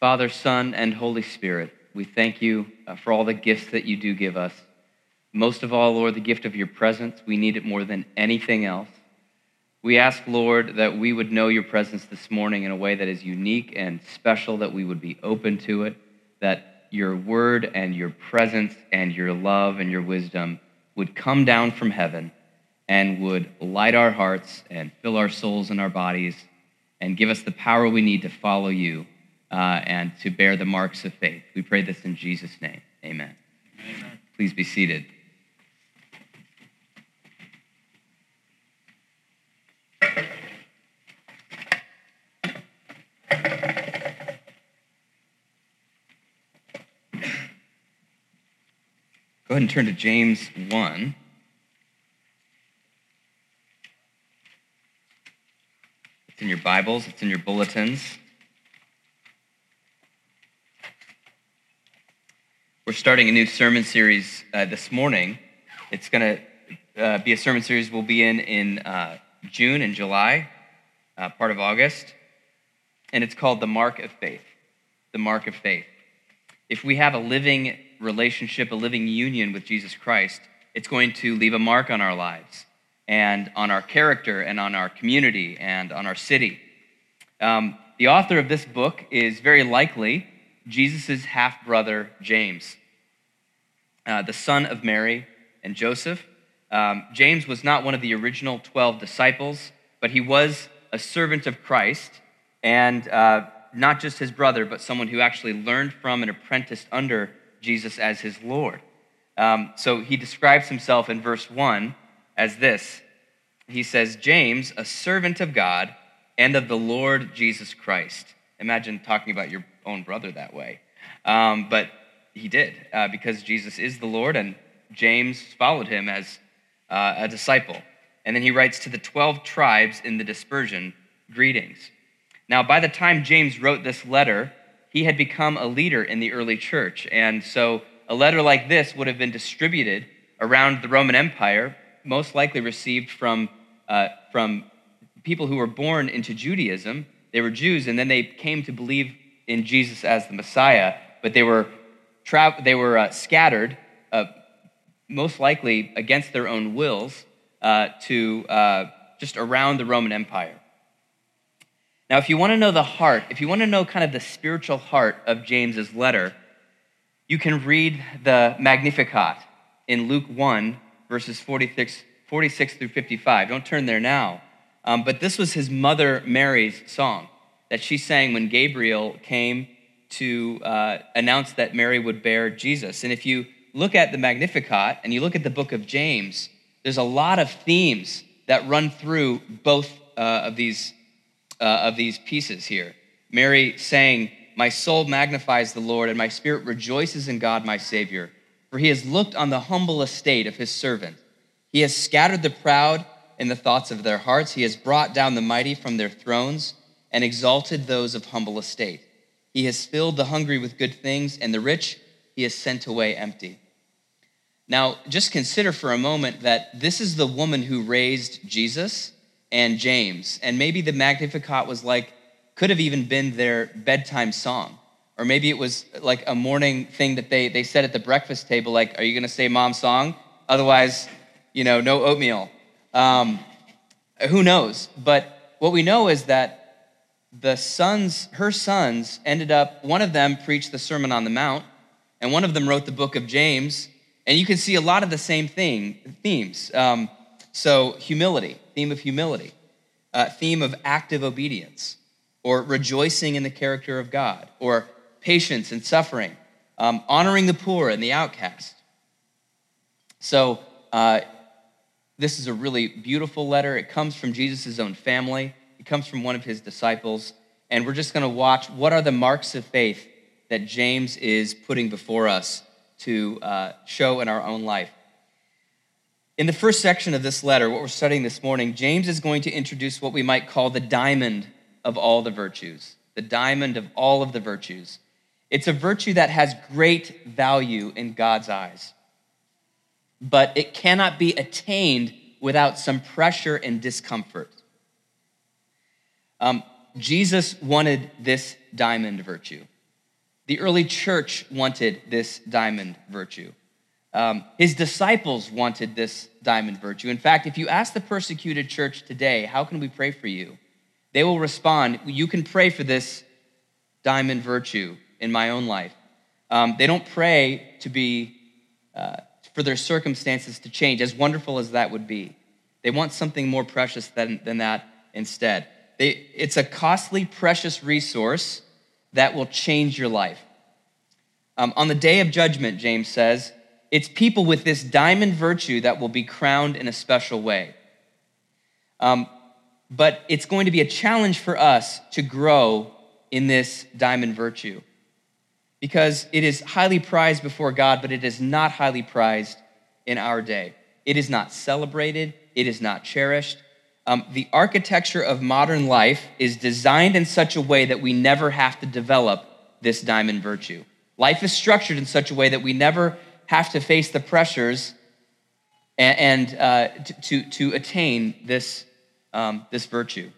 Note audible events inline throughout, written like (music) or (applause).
Father, Son, and Holy Spirit, we thank you uh, for all the gifts that you do give us. Most of all, Lord, the gift of your presence. We need it more than anything else. We ask, Lord, that we would know your presence this morning in a way that is unique and special, that we would be open to it, that your word and your presence and your love and your wisdom would come down from heaven and would light our hearts and fill our souls and our bodies and give us the power we need to follow you uh, and to bear the marks of faith. We pray this in Jesus' name. Amen. Amen. Please be seated. Go ahead and turn to James 1. It's in your Bibles, it's in your bulletins. We're starting a new sermon series uh, this morning. It's going to uh, be a sermon series we'll be in in uh, June and July, uh, part of August. And it's called The Mark of Faith. The Mark of Faith. If we have a living relationship, a living union with Jesus Christ, it's going to leave a mark on our lives and on our character and on our community and on our city. Um, the author of this book is very likely Jesus' half brother, James, uh, the son of Mary and Joseph. Um, James was not one of the original 12 disciples, but he was a servant of Christ and uh, not just his brother, but someone who actually learned from and apprenticed under Jesus as his Lord. Um, so he describes himself in verse 1 as this He says, James, a servant of God and of the Lord Jesus Christ. Imagine talking about your own brother that way. Um, but he did, uh, because Jesus is the Lord, and James followed him as uh, a disciple. And then he writes to the 12 tribes in the dispersion greetings. Now, by the time James wrote this letter, he had become a leader in the early church. And so a letter like this would have been distributed around the Roman Empire, most likely received from, uh, from people who were born into Judaism. They were Jews, and then they came to believe in Jesus as the Messiah, but they were, tra- they were uh, scattered, uh, most likely against their own wills, uh, to uh, just around the Roman Empire. Now, if you want to know the heart, if you want to know kind of the spiritual heart of James's letter, you can read the Magnificat in Luke 1, verses 46, 46 through 55. Don't turn there now. Um, but this was his mother Mary's song that she sang when Gabriel came to uh, announce that Mary would bear Jesus. And if you look at the Magnificat and you look at the book of James, there's a lot of themes that run through both uh, of these uh, of these pieces here. Mary saying, My soul magnifies the Lord, and my spirit rejoices in God my Savior, for he has looked on the humble estate of his servant. He has scattered the proud in the thoughts of their hearts, he has brought down the mighty from their thrones, and exalted those of humble estate. He has filled the hungry with good things, and the rich he has sent away empty. Now, just consider for a moment that this is the woman who raised Jesus and James. And maybe the Magnificat was like, could have even been their bedtime song. Or maybe it was like a morning thing that they, they said at the breakfast table, like, are you gonna say mom's song? Otherwise, you know, no oatmeal. Um, who knows? But what we know is that the sons, her sons, ended up, one of them preached the Sermon on the Mount, and one of them wrote the book of James. And you can see a lot of the same thing, themes. Um, so, humility, theme of humility, uh, theme of active obedience, or rejoicing in the character of God, or patience and suffering, um, honoring the poor and the outcast. So, uh, this is a really beautiful letter. It comes from Jesus' own family, comes from one of his disciples. And we're just going to watch what are the marks of faith that James is putting before us to uh, show in our own life. In the first section of this letter, what we're studying this morning, James is going to introduce what we might call the diamond of all the virtues. The diamond of all of the virtues. It's a virtue that has great value in God's eyes, but it cannot be attained without some pressure and discomfort. Um, Jesus wanted this diamond virtue. The early church wanted this diamond virtue. Um, his disciples wanted this diamond virtue. In fact, if you ask the persecuted church today, how can we pray for you? They will respond, You can pray for this diamond virtue in my own life. Um, they don't pray to be, uh, for their circumstances to change, as wonderful as that would be. They want something more precious than, than that instead. They, it's a costly, precious resource that will change your life. Um, on the day of judgment, James says, it's people with this diamond virtue that will be crowned in a special way. Um, but it's going to be a challenge for us to grow in this diamond virtue because it is highly prized before God, but it is not highly prized in our day. It is not celebrated, it is not cherished. Um, the architecture of modern life is designed in such a way that we never have to develop this diamond virtue. Life is structured in such a way that we never have to face the pressures and, and uh, to, to attain this, um, this virtue.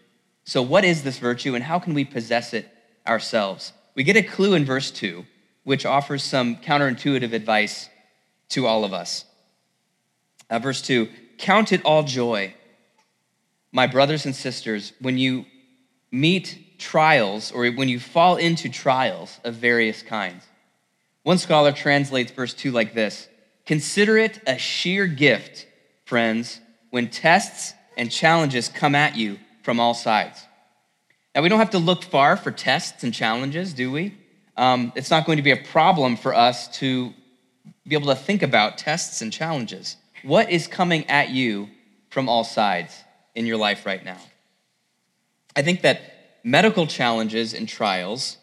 So, what is this virtue and how can we possess it ourselves? We get a clue in verse 2, which offers some counterintuitive advice to all of us. Uh, verse 2 Count it all joy, my brothers and sisters, when you meet trials or when you fall into trials of various kinds. One scholar translates verse 2 like this Consider it a sheer gift, friends, when tests and challenges come at you from all sides. Now, we don't have to look far for tests and challenges, do we? Um, it's not going to be a problem for us to be able to think about tests and challenges. What is coming at you from all sides in your life right now? I think that medical challenges and trials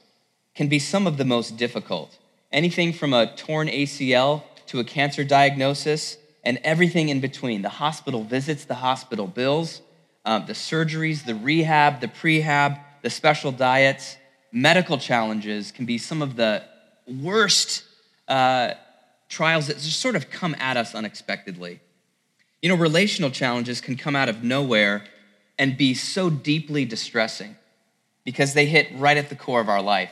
can be some of the most difficult. Anything from a torn ACL to a cancer diagnosis and everything in between the hospital visits, the hospital bills, um, the surgeries, the rehab, the prehab, the special diets, medical challenges can be some of the worst uh, trials that just sort of come at us unexpectedly. You know, relational challenges can come out of nowhere and be so deeply distressing because they hit right at the core of our life.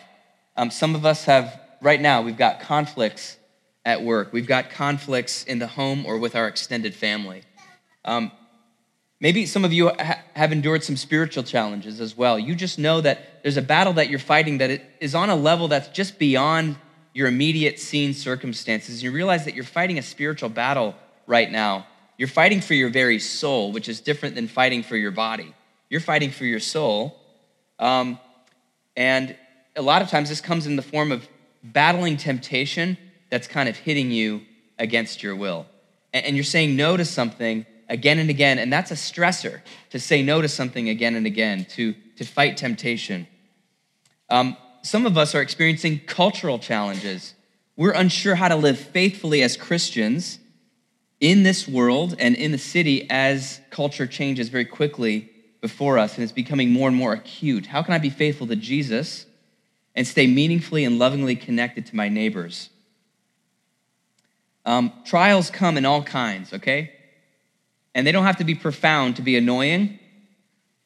Um, some of us have, right now, we've got conflicts at work, we've got conflicts in the home or with our extended family. Um, Maybe some of you ha- have endured some spiritual challenges as well. You just know that there's a battle that you're fighting that is on a level that's just beyond your immediate scene circumstances. You realize that you're fighting a spiritual battle right now. You're fighting for your very soul, which is different than fighting for your body. You're fighting for your soul. Um, and a lot of times this comes in the form of battling temptation that's kind of hitting you against your will. And, and you're saying no to something again and again. And that's a stressor to say no to something again and again, to, to fight temptation. Um, some of us are experiencing cultural challenges. We're unsure how to live faithfully as Christians in this world and in the city as culture changes very quickly before us and it's becoming more and more acute. How can I be faithful to Jesus and stay meaningfully and lovingly connected to my neighbors? Um, trials come in all kinds, okay? And they don't have to be profound to be annoying.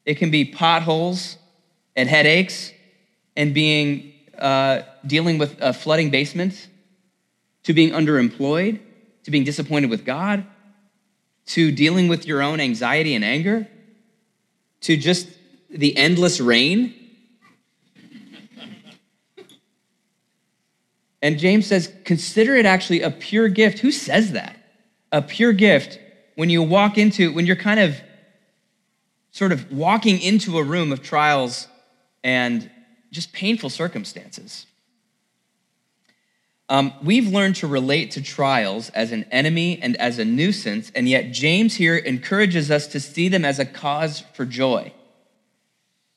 It can be potholes and headaches and being uh, dealing with a flooding basement, to being underemployed, to being disappointed with God, to dealing with your own anxiety and anger, to just the endless rain. And James says, consider it actually a pure gift. Who says that? A pure gift when you walk into, when you're kind of sort of walking into a room of trials and just painful circumstances. Um, we've learned to relate to trials as an enemy and as a nuisance, and yet James here encourages us to see them as a cause for joy,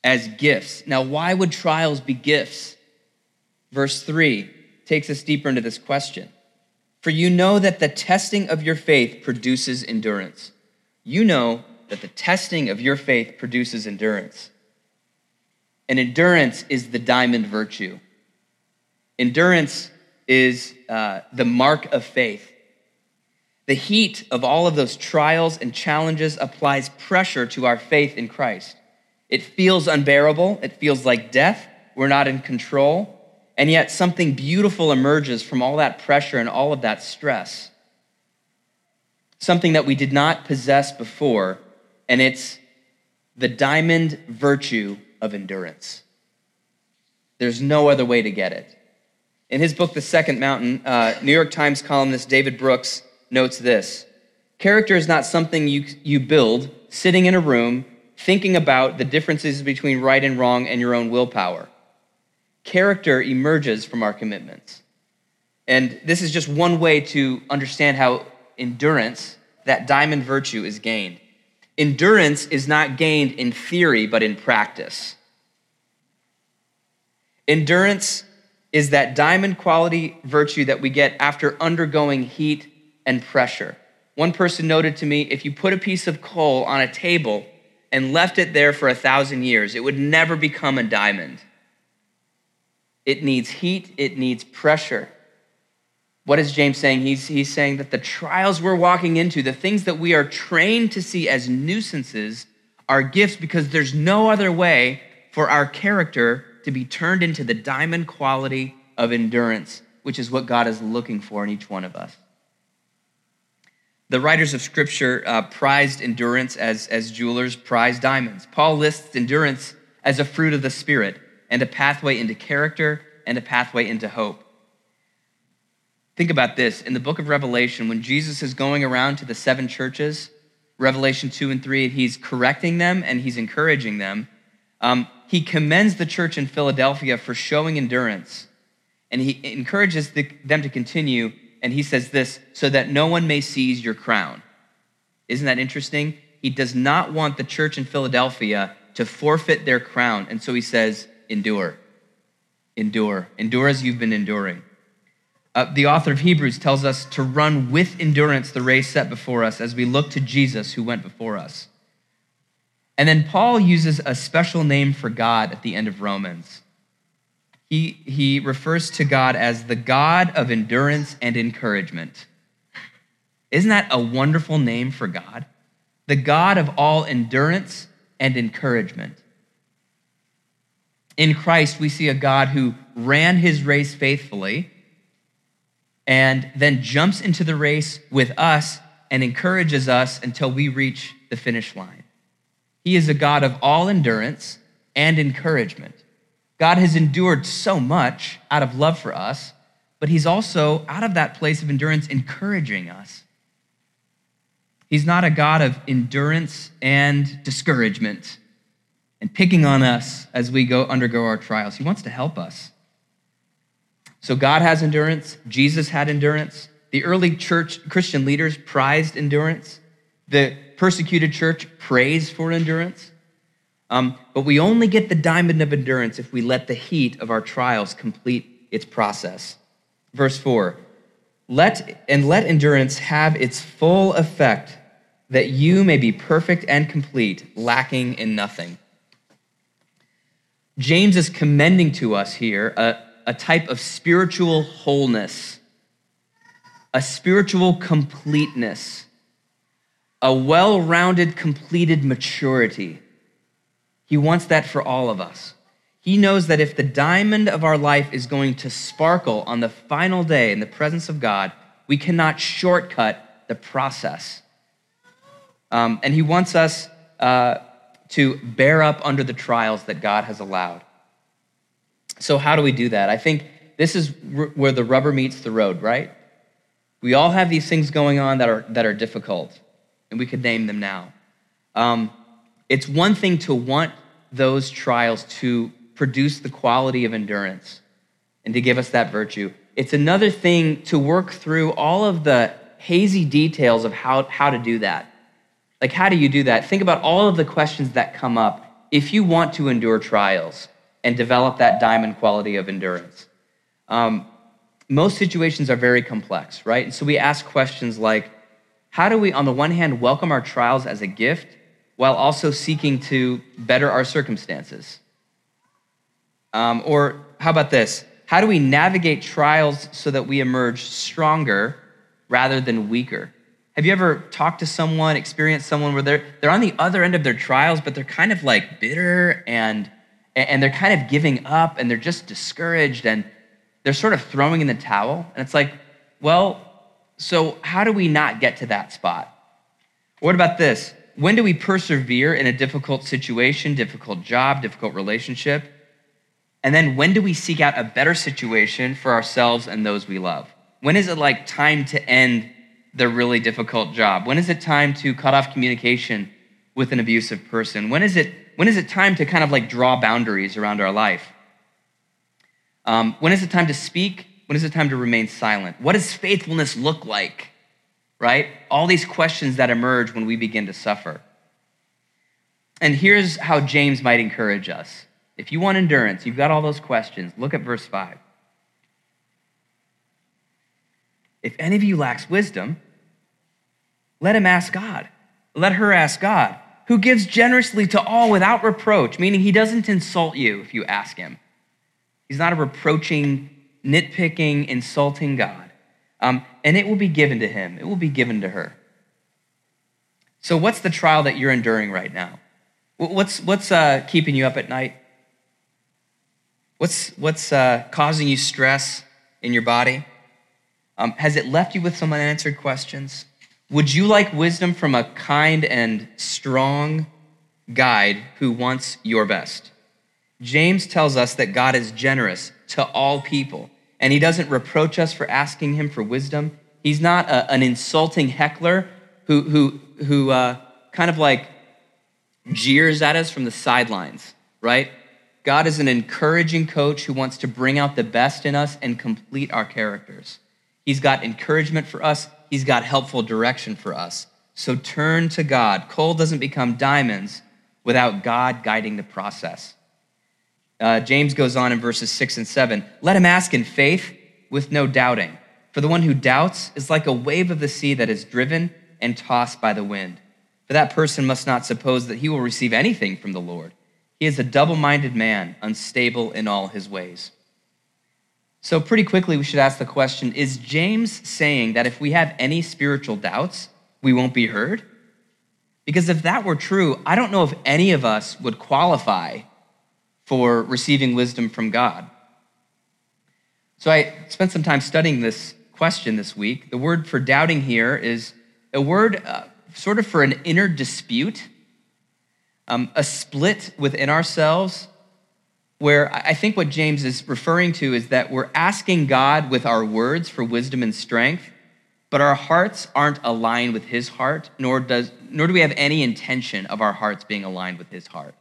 as gifts. Now, why would trials be gifts? Verse 3 takes us deeper into this question. For you know that the testing of your faith produces endurance. You know that the testing of your faith produces endurance. And endurance is the diamond virtue. Endurance is uh, the mark of faith. The heat of all of those trials and challenges applies pressure to our faith in Christ. It feels unbearable, it feels like death. We're not in control. And yet, something beautiful emerges from all that pressure and all of that stress. Something that we did not possess before, and it's the diamond virtue of endurance. There's no other way to get it. In his book, The Second Mountain, uh, New York Times columnist David Brooks notes this Character is not something you, you build sitting in a room thinking about the differences between right and wrong and your own willpower. Character emerges from our commitments. And this is just one way to understand how endurance, that diamond virtue, is gained. Endurance is not gained in theory, but in practice. Endurance is that diamond quality virtue that we get after undergoing heat and pressure. One person noted to me if you put a piece of coal on a table and left it there for a thousand years, it would never become a diamond. It needs heat, it needs pressure. What is James saying? He's, he's saying that the trials we're walking into, the things that we are trained to see as nuisances, are gifts because there's no other way for our character to be turned into the diamond quality of endurance, which is what God is looking for in each one of us. The writers of Scripture uh, prized endurance as, as jewelers prize diamonds. Paul lists endurance as a fruit of the Spirit and a pathway into character and a pathway into hope. Think about this. In the book of Revelation, when Jesus is going around to the seven churches, Revelation 2 and 3, and he's correcting them and he's encouraging them, um, he commends the church in Philadelphia for showing endurance. And he encourages the, them to continue. And he says this so that no one may seize your crown. Isn't that interesting? He does not want the church in Philadelphia to forfeit their crown. And so he says, endure. Endure. Endure as you've been enduring. Uh, the author of Hebrews tells us to run with endurance the race set before us as we look to Jesus who went before us. And then Paul uses a special name for God at the end of Romans. He, he refers to God as the God of endurance and encouragement. Isn't that a wonderful name for God? The God of all endurance and encouragement. In Christ, we see a God who ran his race faithfully and then jumps into the race with us and encourages us until we reach the finish line. He is a God of all endurance and encouragement. God has endured so much out of love for us, but He's also, out of that place of endurance, encouraging us. He's not a God of endurance and discouragement and picking on us as we go undergo our trials. He wants to help us. So God has endurance, Jesus had endurance. The early church Christian leaders prized endurance. The persecuted church prays for endurance. Um, but we only get the diamond of endurance if we let the heat of our trials complete its process. Verse 4 let, And let endurance have its full effect, that you may be perfect and complete, lacking in nothing. James is commending to us here a, a type of spiritual wholeness, a spiritual completeness a well rounded, completed maturity. He wants that for all of us. He knows that if the diamond of our life is going to sparkle on the final day in the presence of God, we cannot shortcut the process. Um, and He wants us uh, to bear up under the trials that God has allowed. So, how do we do that? I think this is r- where the rubber meets the road, right? We all have these things going on that are, that are difficult and we could name them now. Um, it's one thing to want those trials to produce the quality of endurance and to give us that virtue. It's another thing to work through all of the hazy details of how, how to do that. Like, how do you do that? Think about all of the questions that come up if you want to endure trials and develop that diamond quality of endurance. Um, most situations are very complex, right? And so we ask questions like, how do we, on the one hand, welcome our trials as a gift while also seeking to better our circumstances? Um, or how about this? How do we navigate trials so that we emerge stronger rather than weaker? Have you ever talked to someone, experienced someone where they're, they're on the other end of their trials, but they're kind of like bitter and, and they're kind of giving up and they're just discouraged and they're sort of throwing in the towel. And it's like, well, so how do we not get to that spot? What about this? When do we persevere in a difficult situation, difficult job, difficult relationship? And then when do we seek out a better situation for ourselves and those we love? When is it like time to end the really difficult job? When is it time to cut off communication with an abusive person? When is it, when is it time to kind of like draw boundaries around our life? Um, when is it time to speak? When is it time to remain silent? What does faithfulness look like? Right? All these questions that emerge when we begin to suffer. And here's how James might encourage us. If you want endurance, you've got all those questions. Look at verse 5. If any of you lacks wisdom, let him ask God. Let her ask God, who gives generously to all without reproach, meaning he doesn't insult you if you ask him. He's not a reproaching, nitpicking, insulting God. Um, and it will be given to him, it will be given to her. So, what's the trial that you're enduring right now? What's, what's uh, keeping you up at night? What's, what's uh, causing you stress in your body? Um, has it left you with some unanswered questions? Would you like wisdom from a kind and strong guide who wants your best? James tells us that God is generous to all people, and he doesn't reproach us for asking him for wisdom. He's not a, an insulting heckler who, who, who uh, kind of like jeers at us from the sidelines, right? God is an encouraging coach who wants to bring out the best in us and complete our characters. He's got encouragement for us, He's got helpful direction for us. So turn to God. Coal doesn't become diamonds without God guiding the process. Uh, James goes on in verses six and seven let him ask in faith with no doubting. For the one who doubts is like a wave of the sea that is driven and tossed by the wind. For that person must not suppose that he will receive anything from the Lord. He is a double minded man, unstable in all his ways. So, pretty quickly, we should ask the question Is James saying that if we have any spiritual doubts, we won't be heard? Because if that were true, I don't know if any of us would qualify for receiving wisdom from God. So, I spent some time studying this question this week. The word for doubting here is a word uh, sort of for an inner dispute, um, a split within ourselves where I think what James is referring to is that we're asking God with our words for wisdom and strength, but our hearts aren't aligned with his heart, nor, does, nor do we have any intention of our hearts being aligned with his heart.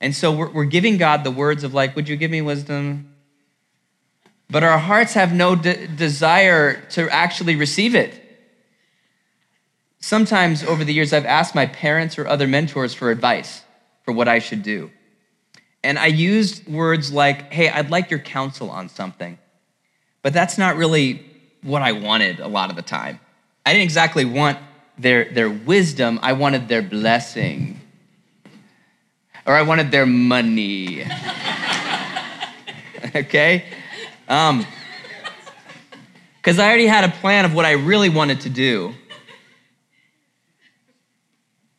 And so we're, we're giving God the words of, like, would you give me wisdom? But our hearts have no de- desire to actually receive it. Sometimes over the years, I've asked my parents or other mentors for advice for what I should do. And I used words like, hey, I'd like your counsel on something. But that's not really what I wanted a lot of the time. I didn't exactly want their, their wisdom, I wanted their blessing. Or I wanted their money. okay? Um, because I already had a plan of what I really wanted to do.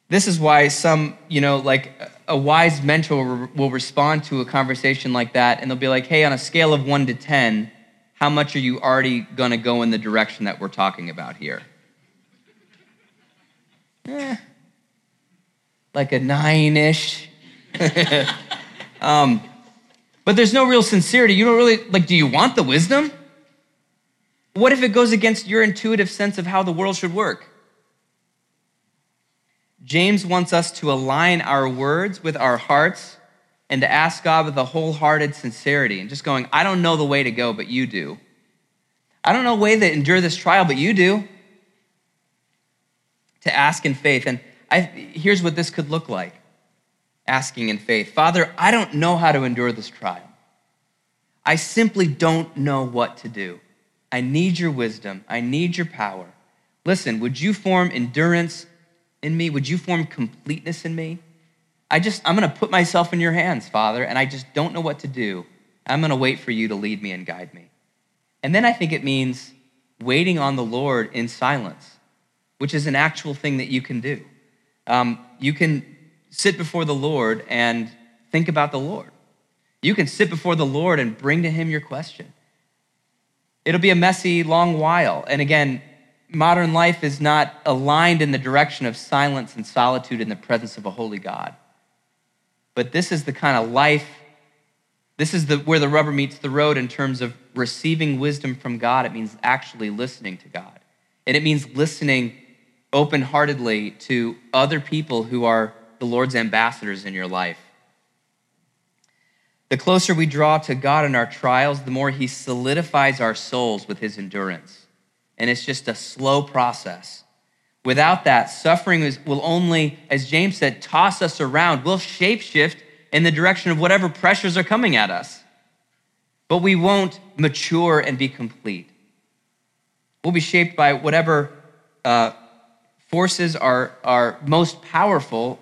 This is why some, you know, like a wise mentor will respond to a conversation like that and they'll be like, hey, on a scale of one to 10, how much are you already going to go in the direction that we're talking about here? Eh, like a nine ish. (laughs) um, but there's no real sincerity. You don't really, like, do you want the wisdom? What if it goes against your intuitive sense of how the world should work? James wants us to align our words with our hearts and to ask God with a wholehearted sincerity and just going, I don't know the way to go, but you do. I don't know a way to endure this trial, but you do. To ask in faith. And I, here's what this could look like asking in faith Father, I don't know how to endure this trial. I simply don't know what to do. I need your wisdom. I need your power. Listen, would you form endurance in me? Would you form completeness in me? I just, I'm going to put myself in your hands, Father, and I just don't know what to do. I'm going to wait for you to lead me and guide me. And then I think it means waiting on the Lord in silence, which is an actual thing that you can do. Um, you can sit before the Lord and think about the Lord. You can sit before the Lord and bring to Him your question. It'll be a messy, long while. And again, modern life is not aligned in the direction of silence and solitude in the presence of a holy God. But this is the kind of life, this is the, where the rubber meets the road in terms of receiving wisdom from God. It means actually listening to God. And it means listening open heartedly to other people who are the Lord's ambassadors in your life. The closer we draw to God in our trials, the more He solidifies our souls with His endurance. And it's just a slow process. Without that, suffering is, will only, as James said, toss us around. We'll shapeshift in the direction of whatever pressures are coming at us. But we won't mature and be complete. We'll be shaped by whatever uh, forces are, are most powerful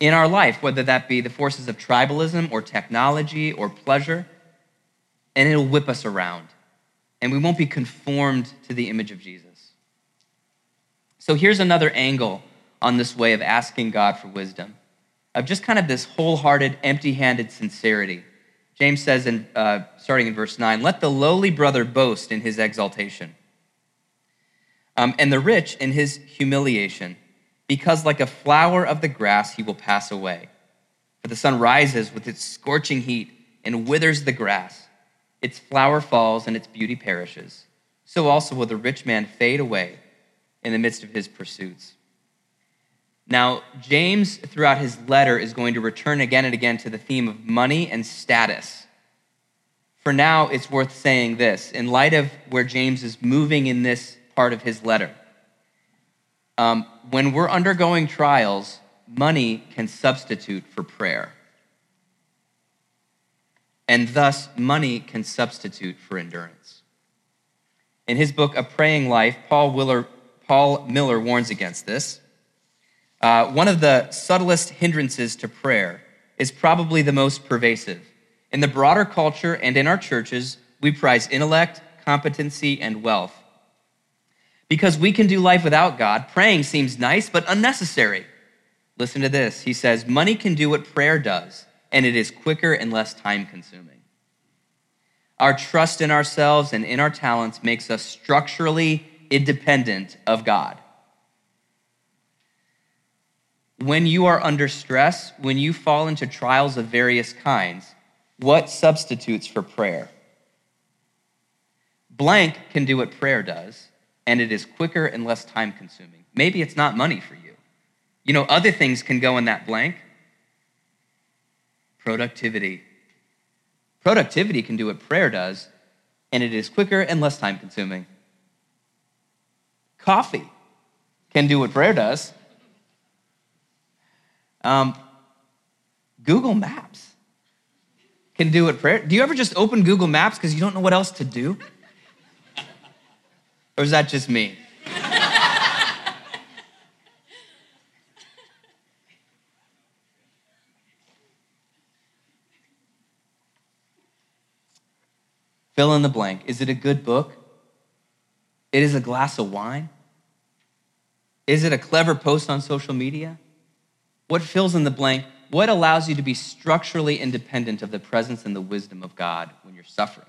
in our life, whether that be the forces of tribalism or technology or pleasure, and it'll whip us around. And we won't be conformed to the image of Jesus. So here's another angle on this way of asking God for wisdom of just kind of this wholehearted, empty handed sincerity. James says, in, uh, starting in verse 9, let the lowly brother boast in his exaltation, um, and the rich in his humiliation because like a flower of the grass he will pass away. For the sun rises with its scorching heat and withers the grass. Its flower falls and its beauty perishes. So also will the rich man fade away in the midst of his pursuits. Now, James, throughout his letter, is going to return again and again to the theme of money and status. For now, it's worth saying this in light of where James is moving in this part of his letter. Um, when we're undergoing trials, money can substitute for prayer. And thus, money can substitute for endurance. In his book, A Praying Life, Paul, Willer, Paul Miller warns against this. Uh, one of the subtlest hindrances to prayer is probably the most pervasive. In the broader culture and in our churches, we prize intellect, competency, and wealth. Because we can do life without God, praying seems nice but unnecessary. Listen to this. He says, Money can do what prayer does, and it is quicker and less time consuming. Our trust in ourselves and in our talents makes us structurally independent of God. When you are under stress, when you fall into trials of various kinds, what substitutes for prayer? Blank can do what prayer does, and it is quicker and less time consuming. Maybe it's not money for you. You know, other things can go in that blank. Productivity. Productivity can do what prayer does, and it is quicker and less time consuming. Coffee can do what prayer does. Um, Google Maps can do what prayer. Do you ever just open Google Maps because you don't know what else to do? Or is that just me? Fill in the blank. Is it a good book? It is a glass of wine? Is it a clever post on social media? What fills in the blank? What allows you to be structurally independent of the presence and the wisdom of God when you're suffering?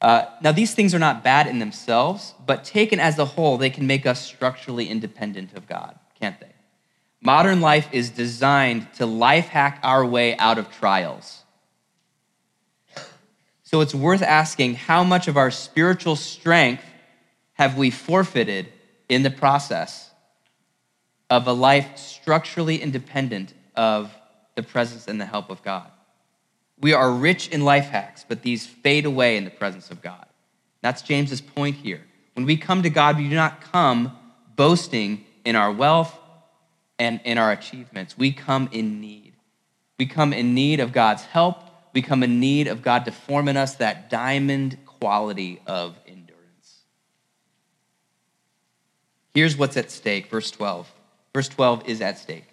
Uh, now, these things are not bad in themselves, but taken as a whole, they can make us structurally independent of God, can't they? Modern life is designed to life hack our way out of trials. So it's worth asking how much of our spiritual strength have we forfeited in the process of a life structurally independent of the presence and the help of God? We are rich in life hacks, but these fade away in the presence of God. That's James's point here. When we come to God, we do not come boasting in our wealth and in our achievements. We come in need. We come in need of God's help. We come in need of God to form in us that diamond quality of endurance. Here's what's at stake, verse 12. Verse 12 is at stake.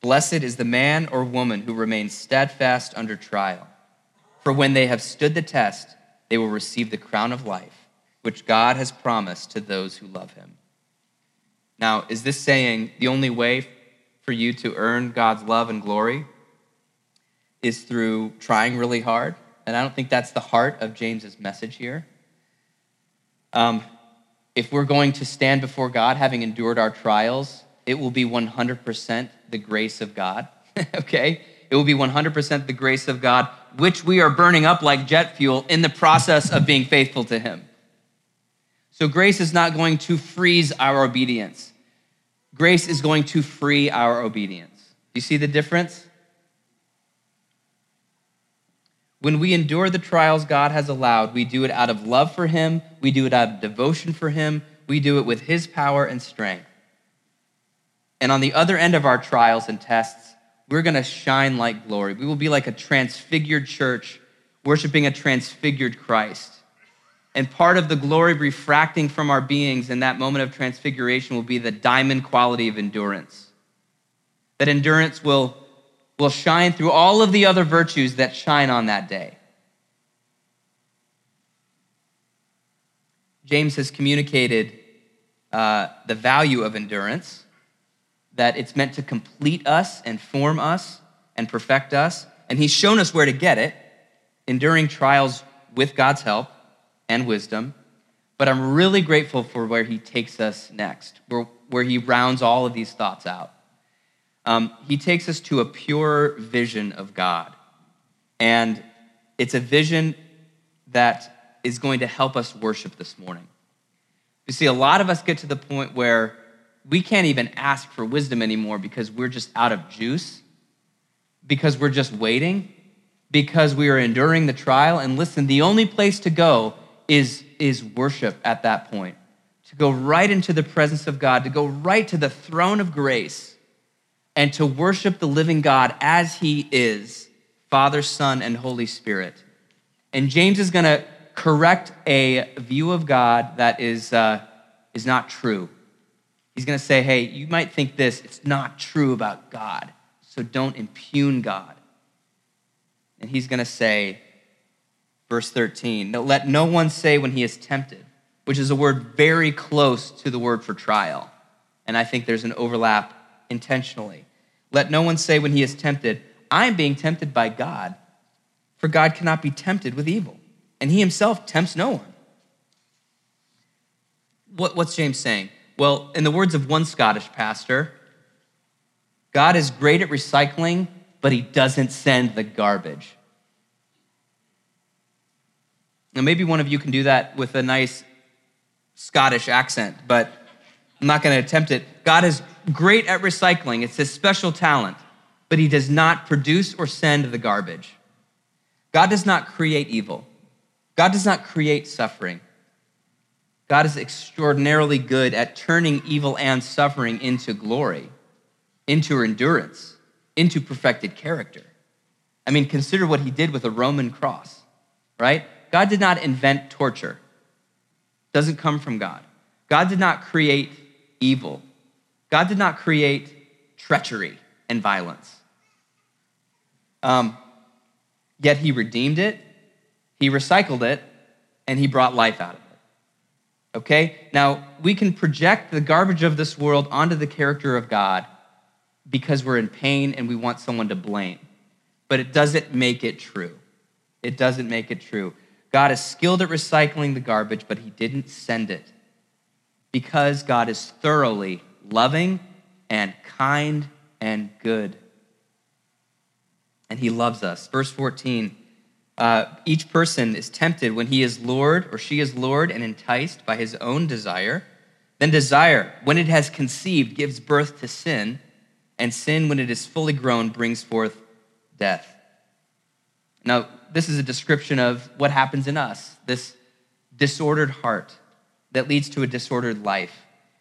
Blessed is the man or woman who remains steadfast under trial. For when they have stood the test, they will receive the crown of life, which God has promised to those who love him. Now, is this saying the only way for you to earn God's love and glory is through trying really hard? and I don't think that's the heart of James's message here. Um, if we're going to stand before God having endured our trials, it will be 100% the grace of God, (laughs) okay? It will be 100% the grace of God, which we are burning up like jet fuel in the process of being faithful to Him. So grace is not going to freeze our obedience. Grace is going to free our obedience. You see the difference? When we endure the trials God has allowed, we do it out of love for Him, we do it out of devotion for Him, we do it with His power and strength. And on the other end of our trials and tests, we're going to shine like glory. We will be like a transfigured church worshiping a transfigured Christ. And part of the glory refracting from our beings in that moment of transfiguration will be the diamond quality of endurance. That endurance will will shine through all of the other virtues that shine on that day. James has communicated uh, the value of endurance, that it's meant to complete us and form us and perfect us. And he's shown us where to get it, enduring trials with God's help and wisdom. But I'm really grateful for where he takes us next, where, where he rounds all of these thoughts out um, he takes us to a pure vision of God. And it's a vision that is going to help us worship this morning. You see, a lot of us get to the point where we can't even ask for wisdom anymore because we're just out of juice, because we're just waiting, because we are enduring the trial. And listen, the only place to go is, is worship at that point, to go right into the presence of God, to go right to the throne of grace and to worship the living God as he is Father, Son, and Holy Spirit. And James is going to correct a view of God that is, uh, is not true. He's going to say, hey, you might think this, it's not true about God, so don't impugn God. And he's going to say, verse 13, let no one say when he is tempted, which is a word very close to the word for trial. And I think there's an overlap intentionally. Let no one say when he is tempted, I am being tempted by God, for God cannot be tempted with evil, and he himself tempts no one. What, what's James saying? Well, in the words of one Scottish pastor, God is great at recycling, but he doesn't send the garbage. Now, maybe one of you can do that with a nice Scottish accent, but I'm not going to attempt it. God is great at recycling, it's his special talent, but he does not produce or send the garbage. God does not create evil, God does not create suffering. God is extraordinarily good at turning evil and suffering into glory, into endurance, into perfected character. I mean, consider what he did with a Roman cross, right? God did not invent torture. It Doesn't come from God. God did not create evil. God did not create treachery and violence. Um, yet he redeemed it, he recycled it, and he brought life out of it. Okay? Now, we can project the garbage of this world onto the character of God because we're in pain and we want someone to blame. But it doesn't make it true. It doesn't make it true. God is skilled at recycling the garbage, but he didn't send it because God is thoroughly loving and kind and good. And he loves us. Verse 14 uh, each person is tempted when he is lured or she is lured and enticed by his own desire. Then desire, when it has conceived, gives birth to sin, and sin, when it is fully grown, brings forth death. Now, this is a description of what happens in us this disordered heart that leads to a disordered life.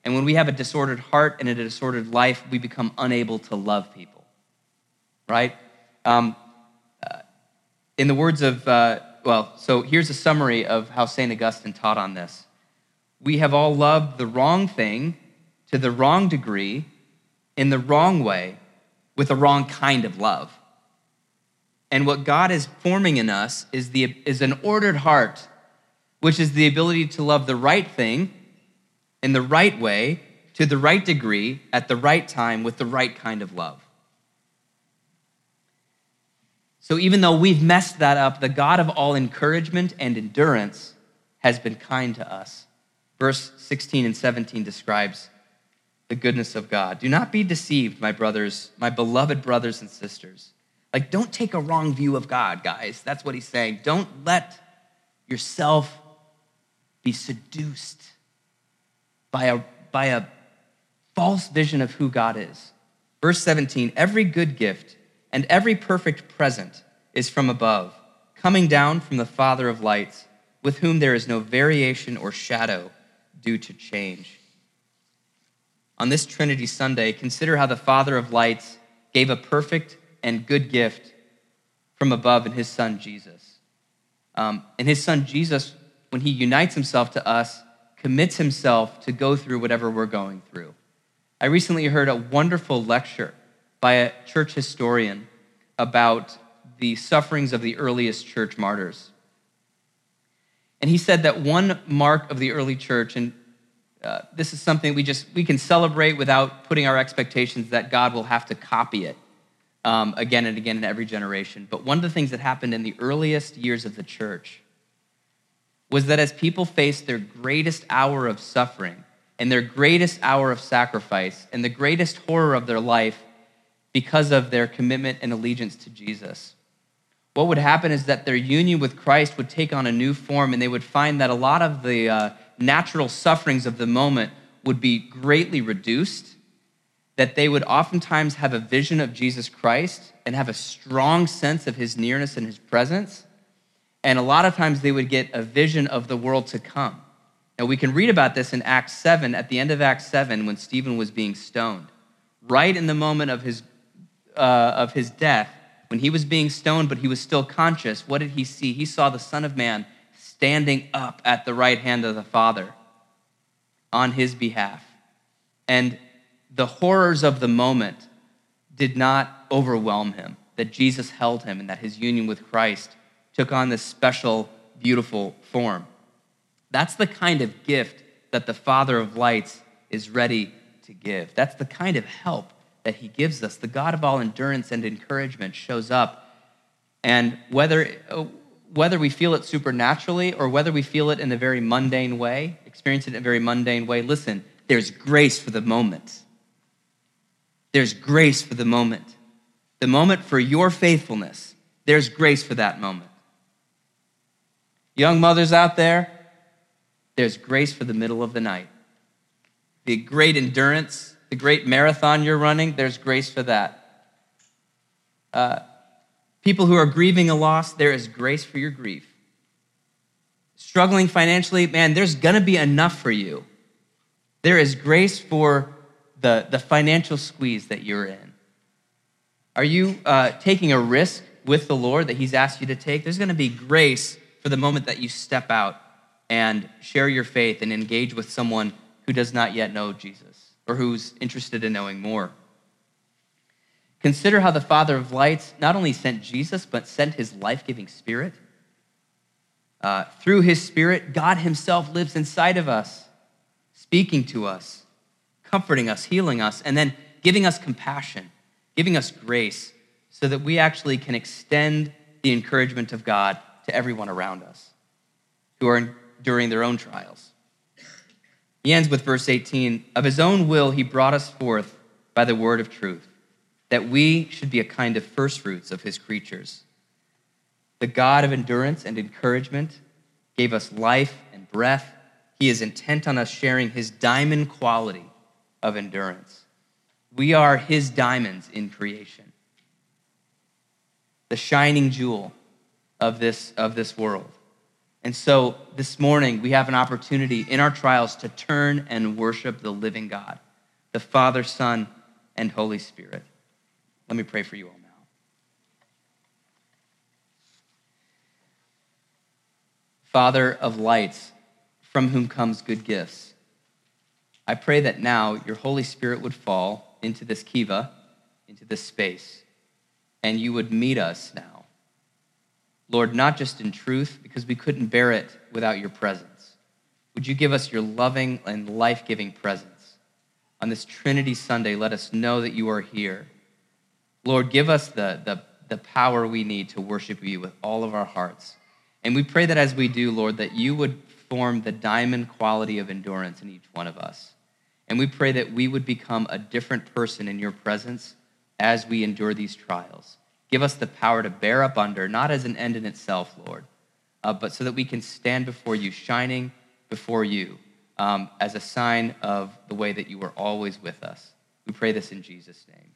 And when we have a disordered heart and a disordered life, we become unable to love people, right? Um, in the words of, uh, well, so here's a summary of how St. Augustine taught on this. We have all loved the wrong thing to the wrong degree in the wrong way with the wrong kind of love. And what God is forming in us is, the, is an ordered heart, which is the ability to love the right thing in the right way, to the right degree, at the right time, with the right kind of love. So even though we've messed that up, the God of all encouragement and endurance has been kind to us. Verse 16 and 17 describes the goodness of God. Do not be deceived, my brothers, my beloved brothers and sisters. Like, don't take a wrong view of God, guys. That's what he's saying. Don't let yourself be seduced by a, by a false vision of who God is. Verse 17 every good gift and every perfect present is from above, coming down from the Father of lights, with whom there is no variation or shadow due to change. On this Trinity Sunday, consider how the Father of lights gave a perfect and good gift from above in his Son Jesus. Um, and his Son Jesus, when he unites himself to us, commits himself to go through whatever we're going through. I recently heard a wonderful lecture by a church historian about the sufferings of the earliest church martyrs. And he said that one mark of the early church, and uh, this is something we just we can celebrate without putting our expectations that God will have to copy it um, again and again in every generation. But one of the things that happened in the earliest years of the church was that as people faced their greatest hour of suffering and their greatest hour of sacrifice and the greatest horror of their life because of their commitment and allegiance to Jesus, what would happen is that their union with Christ would take on a new form, and they would find that a lot of the uh, natural sufferings of the moment would be greatly reduced, that they would oftentimes have a vision of Jesus Christ and have a strong sense of his nearness and his presence. And a lot of times they would get a vision of the world to come. Now, we can read about this in Acts 7, at the end of Acts 7, when Stephen was being stoned. Right in the moment of his, uh, of his death, when he was being stoned, but he was still conscious, what did he see? He saw the Son of Man standing up at the right hand of the Father on his behalf. And the horrors of the moment did not overwhelm him, that Jesus held him and that his union with Christ took on this special, beautiful form. That's the kind of gift that the Father of lights is ready to give. That's the kind of help that he gives us. The God of all endurance and encouragement shows up. And whether, whether we feel it supernaturally or whether we feel it in a very mundane way, experience it in a very mundane way, listen, there's grace for the moment. There's grace for the moment. The moment for your faithfulness, there's grace for that moment. Young mothers out there, there's grace for the middle of the night. The great endurance the great marathon you're running, there's grace for that. Uh, people who are grieving a loss, there is grace for your grief. Struggling financially, man, there's gonna be enough for you. There is grace for the, the financial squeeze that you're in. Are you uh, taking a risk with the Lord that He's asked you to take? There's gonna be grace for the moment that you step out and share your faith and engage with someone who does not yet know Jesus or who's interested in knowing more. Consider how the Father of lights not only sent Jesus, but sent his life giving Spirit. Uh, through his Spirit, God himself lives inside of us, speaking to us, comforting us, healing us, and then giving us compassion, giving us grace, so that we actually can extend the encouragement of God to everyone around us who are enduring their own trials. He ends with verse 18 Of his own will, he brought us forth by the word of truth, that we should be a kind of firstfruits of his creatures. The God of endurance and encouragement gave us life and breath. He is intent on us sharing his diamond quality of endurance. We are his diamonds in creation, the shining jewel of this, of this world. And so this morning, we have an opportunity in our trials to turn and worship the living God, the Father, Son, and Holy Spirit. Let me pray for you all now. Father of lights, from whom comes good gifts, I pray that now your Holy Spirit would fall into this kiva, into this space, and you would meet us now Lord, not just in truth, because we couldn't bear it without your presence. Would you give us your loving and life giving presence? On this Trinity Sunday, let us know that you are here. Lord, give us the, the the power we need to worship you with all of our hearts. And we pray that as we do, Lord, that you would form the diamond quality of endurance in each one of us. And we pray that we would become a different person in your presence as we endure these trials. Give us the power to bear up under, not as an end in itself, Lord, uh, but so that we can stand before you, shining before you um, as a sign of the way that you are always with us. We pray this in Jesus' name.